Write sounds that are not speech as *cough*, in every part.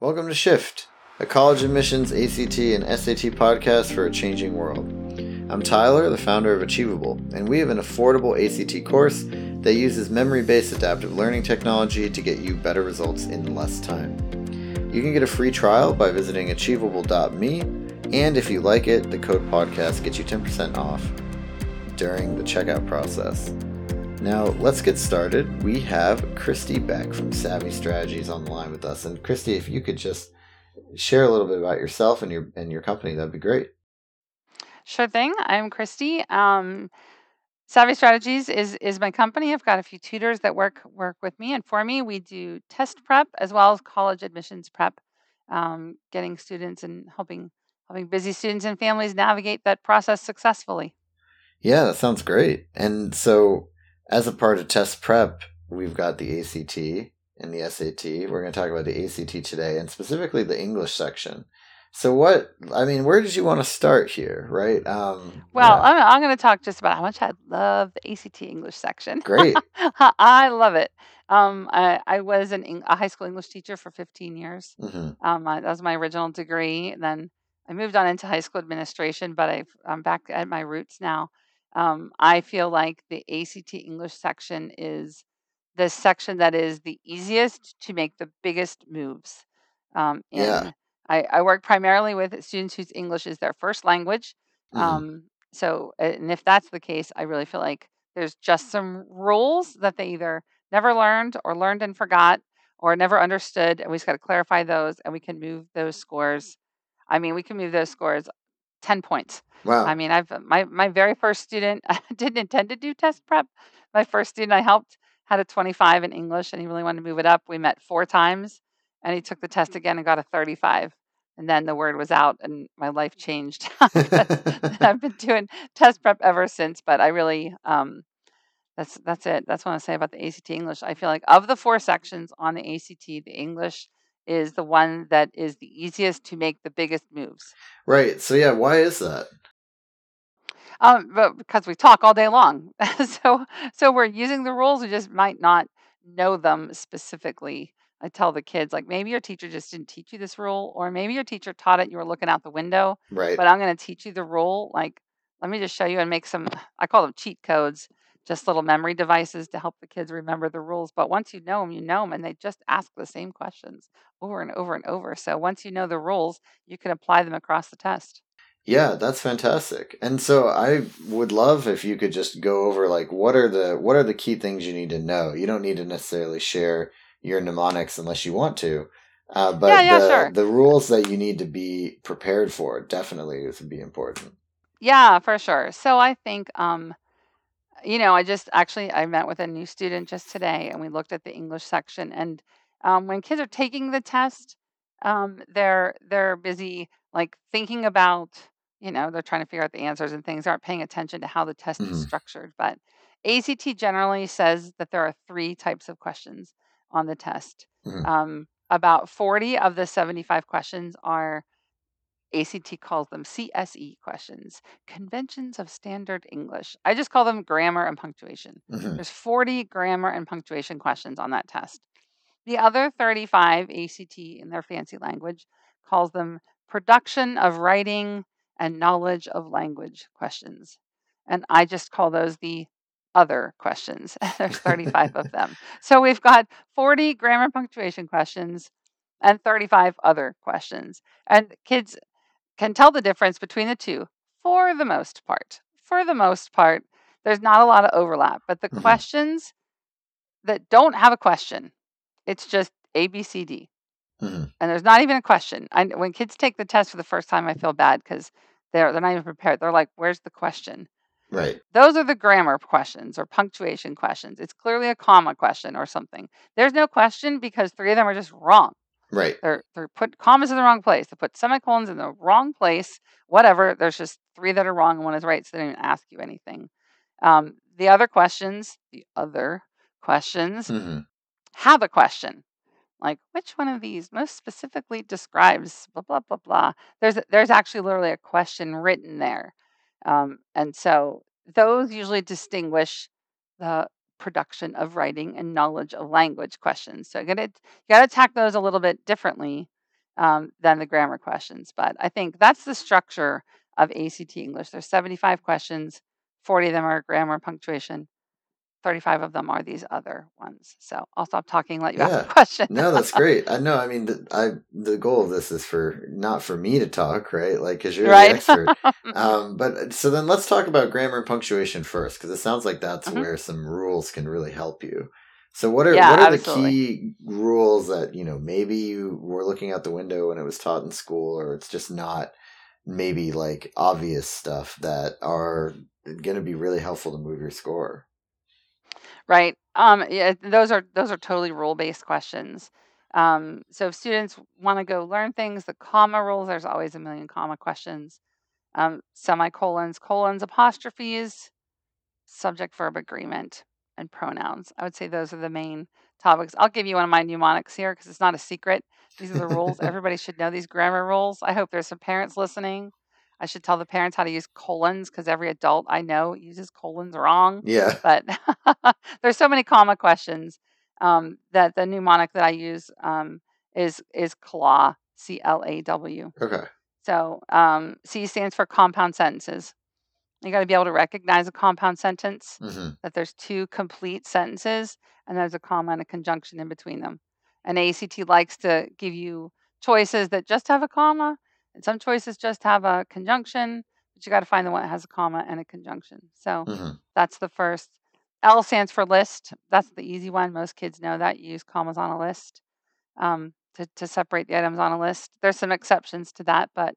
Welcome to Shift, a college admissions, ACT, and SAT podcast for a changing world. I'm Tyler, the founder of Achievable, and we have an affordable ACT course that uses memory based adaptive learning technology to get you better results in less time. You can get a free trial by visiting achievable.me, and if you like it, the code podcast gets you 10% off during the checkout process. Now, let's get started. We have Kristie Beck from Savvy Strategies on the line with us. And Kristie, if you could just share a little bit about yourself and your and your company, that'd be great. Sure thing. I'm Kristie. Um, Savvy Strategies is is my company. I've got a few tutors that work work with me and for me. We do test prep as well as college admissions prep, um, getting students and helping helping busy students and families navigate that process successfully. Yeah, that sounds great. And so as a part of test prep, we've got the ACT and the SAT. We're going to talk about the ACT today and specifically the English section. So, what, I mean, where did you want to start here, right? Um, well, yeah. I'm, I'm going to talk just about how much I love the ACT English section. Great. *laughs* I love it. Um, I, I was an, a high school English teacher for 15 years. Mm-hmm. Um, I, that was my original degree. Then I moved on into high school administration, but I've, I'm back at my roots now. Um, I feel like the ACT English section is the section that is the easiest to make the biggest moves. Um, yeah. I, I, work primarily with students whose English is their first language. Mm-hmm. Um, so, and if that's the case, I really feel like there's just some rules that they either never learned or learned and forgot or never understood. And we just got to clarify those and we can move those scores. I mean, we can move those scores 10 points. Wow. I mean, I've my my very first student *laughs* I didn't intend to do test prep. My first student I helped had a 25 in English and he really wanted to move it up. We met four times and he took the test again and got a 35. And then the word was out and my life changed. *laughs* *laughs* I've been doing test prep ever since, but I really um, that's that's it. That's what I say about the ACT English. I feel like of the four sections on the ACT, the English is the one that is the easiest to make the biggest moves. Right. So yeah, why is that? Um, but because we talk all day long, *laughs* so so we're using the rules. We just might not know them specifically. I tell the kids like maybe your teacher just didn't teach you this rule, or maybe your teacher taught it. You were looking out the window. Right. But I'm going to teach you the rule. Like, let me just show you and make some. I call them cheat codes just little memory devices to help the kids remember the rules. But once you know them, you know them, and they just ask the same questions over and over and over. So once you know the rules, you can apply them across the test. Yeah, that's fantastic. And so I would love if you could just go over like what are the what are the key things you need to know. You don't need to necessarily share your mnemonics unless you want to. Uh, but yeah, yeah, the, sure. the rules that you need to be prepared for definitely would be important. Yeah, for sure. So I think um, you know, I just actually I met with a new student just today, and we looked at the English section. And um, when kids are taking the test, um, they're they're busy like thinking about, you know, they're trying to figure out the answers and things. Aren't paying attention to how the test mm-hmm. is structured. But ACT generally says that there are three types of questions on the test. Mm-hmm. Um, about 40 of the 75 questions are ACT calls them CSE questions, conventions of standard English. I just call them grammar and punctuation. Mm-hmm. There's 40 grammar and punctuation questions on that test. The other 35 ACT in their fancy language calls them production of writing and knowledge of language questions. And I just call those the other questions. *laughs* There's 35 of *laughs* them. So we've got 40 grammar punctuation questions and 35 other questions. And kids can tell the difference between the two for the most part. For the most part, there's not a lot of overlap, but the mm-hmm. questions that don't have a question, it's just A, B, C, D. Mm-hmm. And there's not even a question. I, when kids take the test for the first time, I feel bad because they're they're not even prepared. They're like, "Where's the question?" Right. Those are the grammar questions or punctuation questions. It's clearly a comma question or something. There's no question because three of them are just wrong. Right. They're they're put commas in the wrong place. They put semicolons in the wrong place. Whatever. There's just three that are wrong and one is right. So they don't even ask you anything. Um, the other questions, the other questions, mm-hmm. have a question. Like which one of these most specifically describes blah blah blah blah. There's there's actually literally a question written there, um, and so those usually distinguish the production of writing and knowledge of language questions. So you got to you got to attack those a little bit differently. um, than the grammar questions. But I think that's the structure of ACT English. There's 75 questions, 40 of them are grammar punctuation. 35 of them are these other ones. So I'll stop talking let you Yeah. ask a question. No, that's great. I know. I mean, the, I the goal of this is for not for me to talk, right? Like, because you're right. the expert. *laughs* um, but so then let's talk about grammar and punctuation first, because it sounds like that's Mhm. where some rules can really help you. So what are Yeah, what are absolutely. the key rules that you know maybe you were looking out the window when it was taught in school, or it's just not maybe like obvious stuff that are going to be really helpful to move your score. Right. Um, yeah, those are those are totally rule-based questions. Um, so if students want to go learn things, the comma rules, there's always a million comma questions. Um, semicolons, colons, apostrophes, subject verb agreement, and pronouns. I would say those are the main topics. I'll give you one of my mnemonics here because it's not a secret. These are the rules. *laughs* Everybody should know these grammar rules. I hope there's some parents listening. I should tell the parents how to use colons because every adult I know uses colons wrong Yeah. but *laughs* there's so many comma questions um, that the mnemonic that I use um, is is CLAW, C L A W. Okay. So um, C stands for compound sentences. You got to be able to recognize a compound sentence, hmm that there's two complete sentences, and there's a comma and a conjunction in between them. And ACT likes to give you choices that just have a comma, and some choices just have a conjunction, but you got to find the one that has a comma and a conjunction. So hmm that's the first. L stands for list. That's the easy one. Most kids know that. You use commas on a list um, to, to separate the items on a list. There's some exceptions to that, but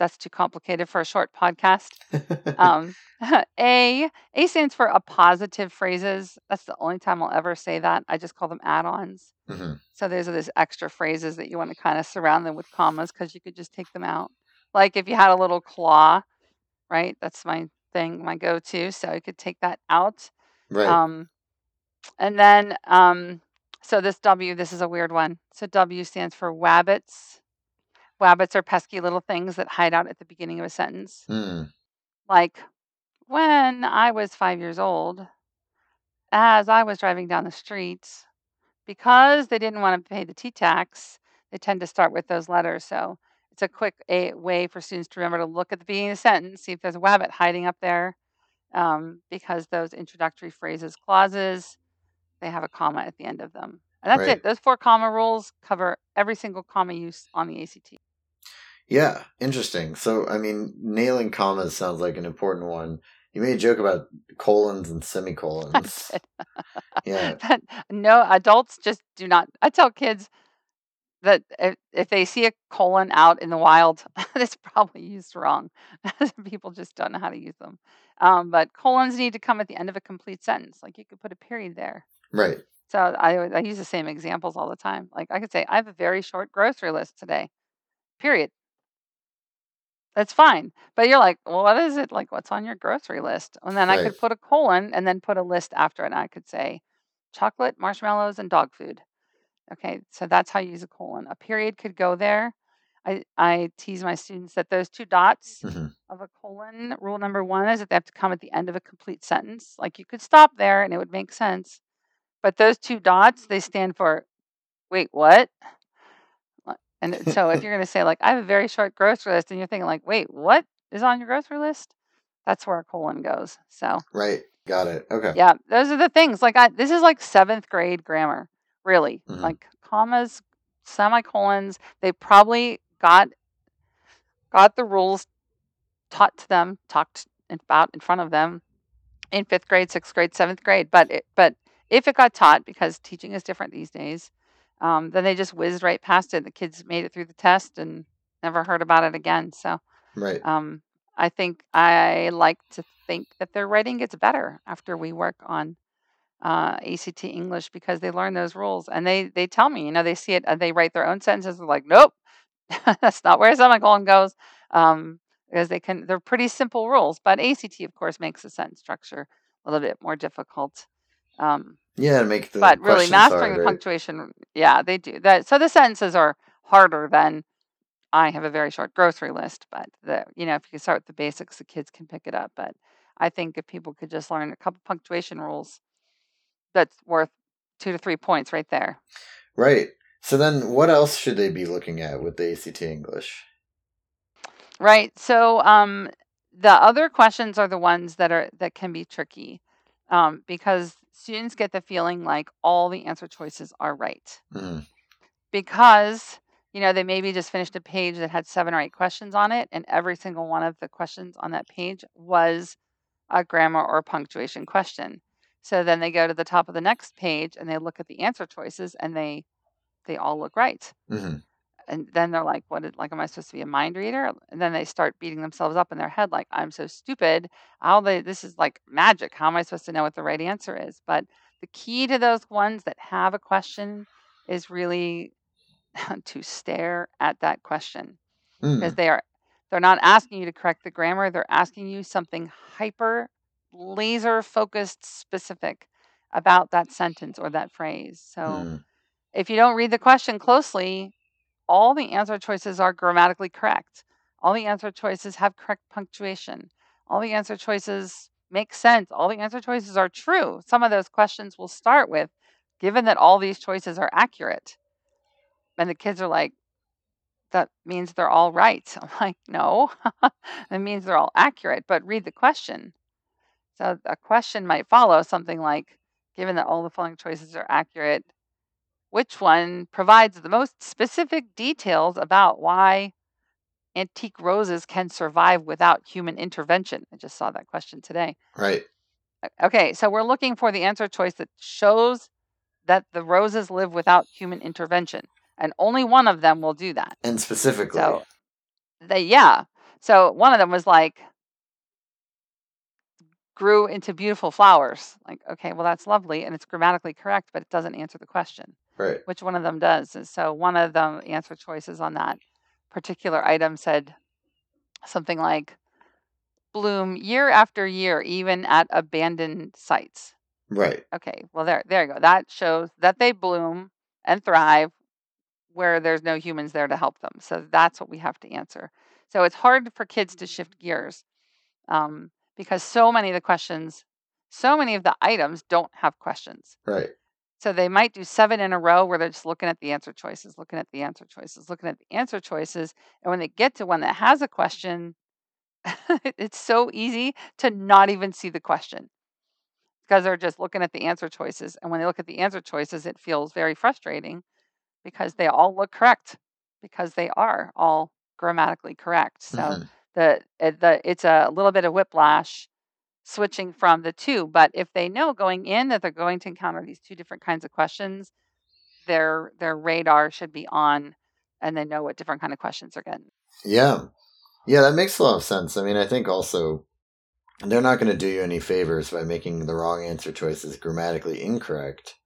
that's too complicated for a short podcast. *laughs* Um, *laughs* a A stands for appositive phrases. That's the only time I'll ever say that. I just call them add-ons. hmm So those are these extra phrases that you want to kind of surround them with commas because you could just take them out. Like if you had a little claw, right? That's my thing, my go-to. So you could take that out. Right. Um, and then, um, so this W, this is a weird one. So W stands for wabbits. Wabbits are pesky little things that hide out at the beginning of a sentence. Mm. Like, when I was five years old, as I was driving down the street, because they didn't want to pay the T tax, they tend to start with those letters. So it's a quick a, way for students to remember to look at the beginning of the sentence, see if there's a wabbit hiding up there, um, because those introductory phrases, clauses, they have a comma at the end of them. And that's Right. it. Those four comma rules cover every single comma use on the ACT. Yeah, interesting. So, I mean, nailing commas sounds like an important one. You made a joke about colons and *laughs* semicolons. yeah. *laughs* That- no, adults just do not. I tell kids that if, if they see a colon out in the wild, *laughs* it's probably used wrong. People just don't know how to use them. Um, but colons need to come at the end of a complete sentence. Like you could put a period there. Right. So I, I use the same examples all the time. Like I could say, I have a very short grocery list today. Period. That's fine. But you're like, well, what is it? Like, what's on your grocery list? And then I Right. could put a colon and then put a list after it. And I could say chocolate, marshmallows, and dog food. Okay, so that's how you use a colon. A period could go there. I, I tease my students that those two dots hmm of a colon, rule number one is that they have to come at the end of a complete sentence. Like you could stop there and it would make sense. But those two dots, they stand for, wait, what? And *laughs* so if you're going to say, like, I have a very short grocery list, and you're thinking, like, wait, what is on your grocery list? That's where a colon goes. So, Right. Got it. Okay. yeah, those are the things. Like, I, this is like seventh grade grammar, really. Mhm. Like, commas, semicolons, they probably got got the rules taught to them, talked about in front of them in fifth grade, sixth grade, seventh grade. But it, but if it got taught, because teaching is different these days, um, then they just whizzed right past it. The kids made it through the test and never heard about it again. So Right. um, I think I like to think that their writing gets better after we work on uh, ACT English because they learn those rules and they they tell me, you know, they see it and they write their own sentences. They're like, nope, *laughs* that's not where a semicolon goes. Um, because they can, they're pretty simple rules. But ACT, of course, makes the sentence structure a little bit more difficult. Um, Yeah, to make the but really, mastering hard, the right? punctuation, yeah, they do that. So the sentences are harder than I have a very short grocery list, but the you know if you start with the basics, the kids can pick it up. But I think if people could just learn a couple punctuation rules, that's worth two to three points right there. Right. So then, what else should they be looking at with the ACT English? Right. So um, the other questions are the ones that are that can be tricky um, because students get the feeling like all the answer choices are right Mhm. because you know they maybe just finished a page that had seven or eight questions on it and every single one of the questions on that page was a grammar or punctuation question so then they go to the top of the next page and they look at the answer choices and they they all look right Mhm. And then they're like what like am i supposed to be a mind reader? And then they start beating themselves up in their head like i'm so stupid. How they this is like magic. How am i supposed to know what the right answer is? But the key to those ones that have a question is really *laughs* to stare at that question because Mm. they are they're not asking you to correct the grammar. They're asking you something hyper laser focused specific about that sentence or that phrase. So Mm. if you don't read the question closely all the answer choices are grammatically correct. All the answer choices have correct punctuation. All the answer choices make sense. All the answer choices are true. Some of those questions will start with, given that all these choices are accurate. And the kids are like, that means they're all right. *laughs* I'm like, no, *laughs* it means they're all accurate, but read the question. So a question might follow something like, given that all the following choices are accurate, which one provides the most specific details about why antique roses can survive without human intervention? I just saw that question today. Right. Okay, so we're looking for the answer choice that shows that the roses live without human intervention, and only one of them will do that. And specifically, So they, yeah. So one of them was like, grew into beautiful flowers. Like, okay, well, that's lovely and it's grammatically correct, but it doesn't answer the question. Right. which one of them does. And so one of the answer choices on that particular item said something like bloom year after year, even at abandoned sites. Right. Okay, well there there you go. That shows that they bloom and thrive where there's no humans there to help them. So that's what we have to answer. So it's hard for kids to shift gears um, because so many of the questions, so many of the items don't have questions. Right. So they might do seven in a row where they're just looking at the answer choices, looking at the answer choices, looking at the answer choices. And when they get to one that has a question, *laughs* it's so easy to not even see the question because they're just looking at the answer choices. And when they look at the answer choices, it feels very frustrating because they all look correct because they are all grammatically correct. So Mhm. the, the it's a little bit of whiplash switching from the two. But if they know going in that they're going to encounter these two different kinds of questions, their their radar should be on and they know what different kind of questions are getting. Yeah. Yeah, that makes a lot of sense. I mean, I think also they're not going to do you any favors by making the wrong answer choices grammatically incorrect,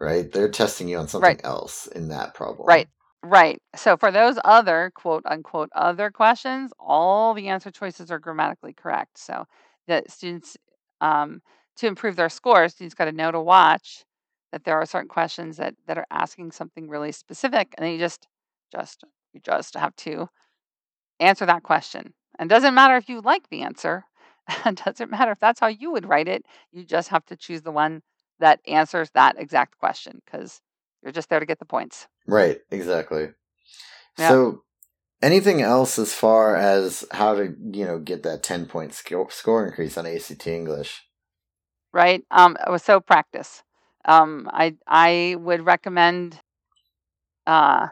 right? They're testing you on something Right. else in that problem. Right. Right. So for those other quote unquote other questions, all the answer choices are grammatically correct. So that students um, to improve their scores, students got to know to watch that there are certain questions that that are asking something really specific, and then you just just you just have to answer that question. And it doesn't matter if you like the answer. It *laughs* doesn't matter if that's how you would write it. You just have to choose the one that answers that exact question because you're just there to get the points. Right, exactly. Yeah. So, anything else as far as how to, you know, get that 10 point score, score increase on ACT English? right? Um, so practice. Um, I I would recommend. Uh,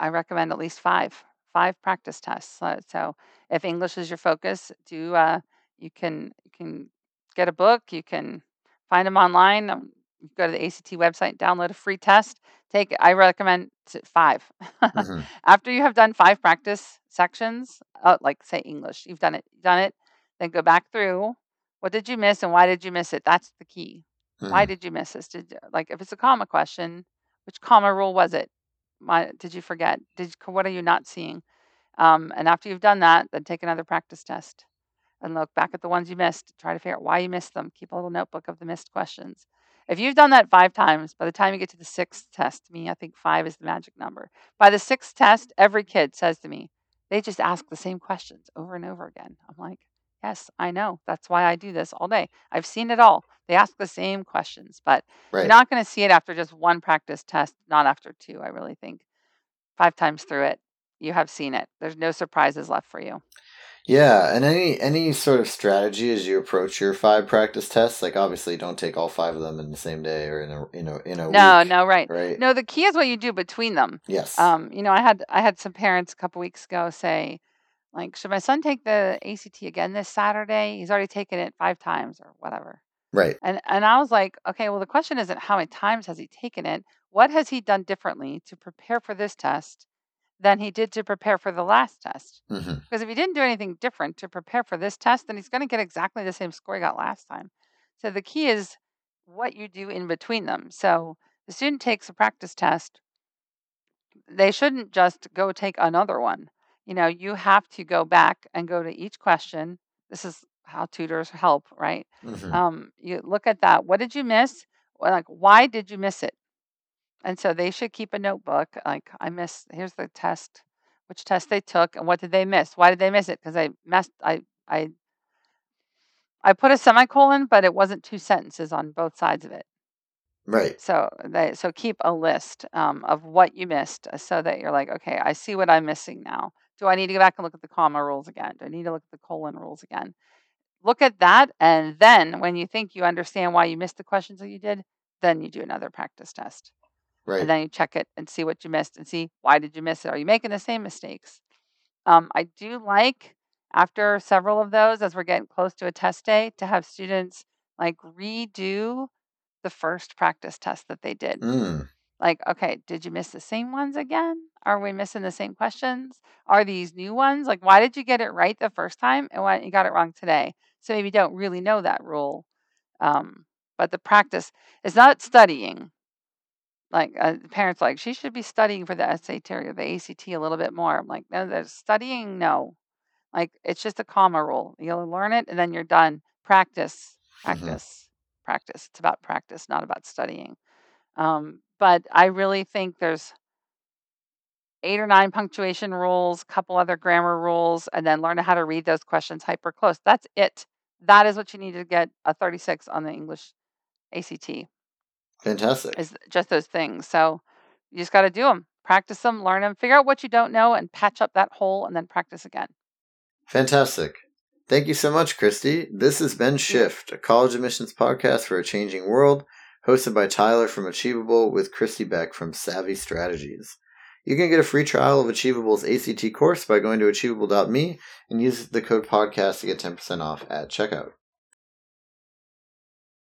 I recommend at least five five practice tests. Uh, so if English is your focus, do uh, you can you can get a book. You can find them online. Um, go to the ACT website, download a free test. Take. I recommend t- five. *laughs* Mhm. After you have done five practice sections, uh, like say English, you've done it, done it, then go back through. What did you miss and why did you miss it? That's the key. Why Mhm. did you miss this? Did like if it's a comma question, which comma rule was it? Why did you forget? Did you, what are you not seeing? Um, and after you've done that, then take another practice test and look back at the ones you missed. Try to figure out why you missed them. Keep a little notebook of the missed questions. If you've done that five times, by the time you get to the sixth test, to me, I think five is the magic number. By the sixth test, every kid says to me, they just ask the same questions over and over again. I'm like, Yes, I know. That's why I do this all day. I've seen it all. They ask the same questions, but Right. you're not going to see it after just one practice test, not after two. I really think five times through it, you have seen it. There's no surprises left for you. Yeah, and any any sort of strategy as you approach your five practice tests, like obviously don't take all five of them in the same day or in a you know in a No, week, no, right. right? No, the key is what you do between them. Yes. Um, you know, I had I had some parents a couple weeks ago say, like, should my son take the ACT again this Saturday? He's already taken it five times or whatever. right. And and I was like, okay, well the question isn't how many times has he taken it? What has he done differently to prepare for this test than he did to prepare for the last test? hmm Because if he didn't do anything different to prepare for this test, then he's going to get exactly the same score he got last time. So the key is what you do in between them. So the student takes a practice test, they shouldn't just go take another one. You know, you have to go back and go to each question. This is how tutors help, right? hmm Um, you look at that. What did you miss? Like, why did you miss it? And so they should keep a notebook. Like, I missed. Here's the test. Which test they took, and what did they miss? Why did they miss it? Because I messed. I I I put a semicolon, but it wasn't two sentences on both sides of it. Right. So they so keep a list um, of what you missed, uh, so that you're like, okay, I see what I'm missing now. Do I need to go back and look at the comma rules again? Do I need to look at the colon rules again? Look at that, and then when you think you understand why you missed the questions that you did, then you do another practice test, Right. and then you check it and see what you missed and see why did you miss it. Are you making the same mistakes? Um, I do like after several of those, as we're getting close to a test day, to have students like redo the first practice test that they did. Mm. Like, okay, did you miss the same ones again? Are we missing the same questions? Are these new ones? Like, why did you get it right the first time and why you got it wrong today? So maybe you don't really know that rule. Um, but the practice is not studying. Like uh, the parents, like she should be studying for the SAT or the ACT a little bit more. I'm like, no, there's studying. No, like it's just a comma rule. You'll learn it and then you're done. Practice, Mhm. practice, practice. It's about practice, not about studying. Um, but I really think there's eight or nine punctuation rules, couple other grammar rules, and then learn how to read those questions hyper close. That's it. That is what you need to get a 36 on the English ACT. Fantastic. Is just those things. So you just got to do them, practice them, learn them, figure out what you don't know, and patch up that hole, and then practice again. Fantastic. Thank you so much, Kristie. This has been Shift, a college admissions podcast for a changing world, hosted by Tyler from Achievable with Kristie Beck from Savvy Strategies. You can get a free trial of Achievable's ACT course by going to achievable.me and use the code podcast to get 10% off at checkout.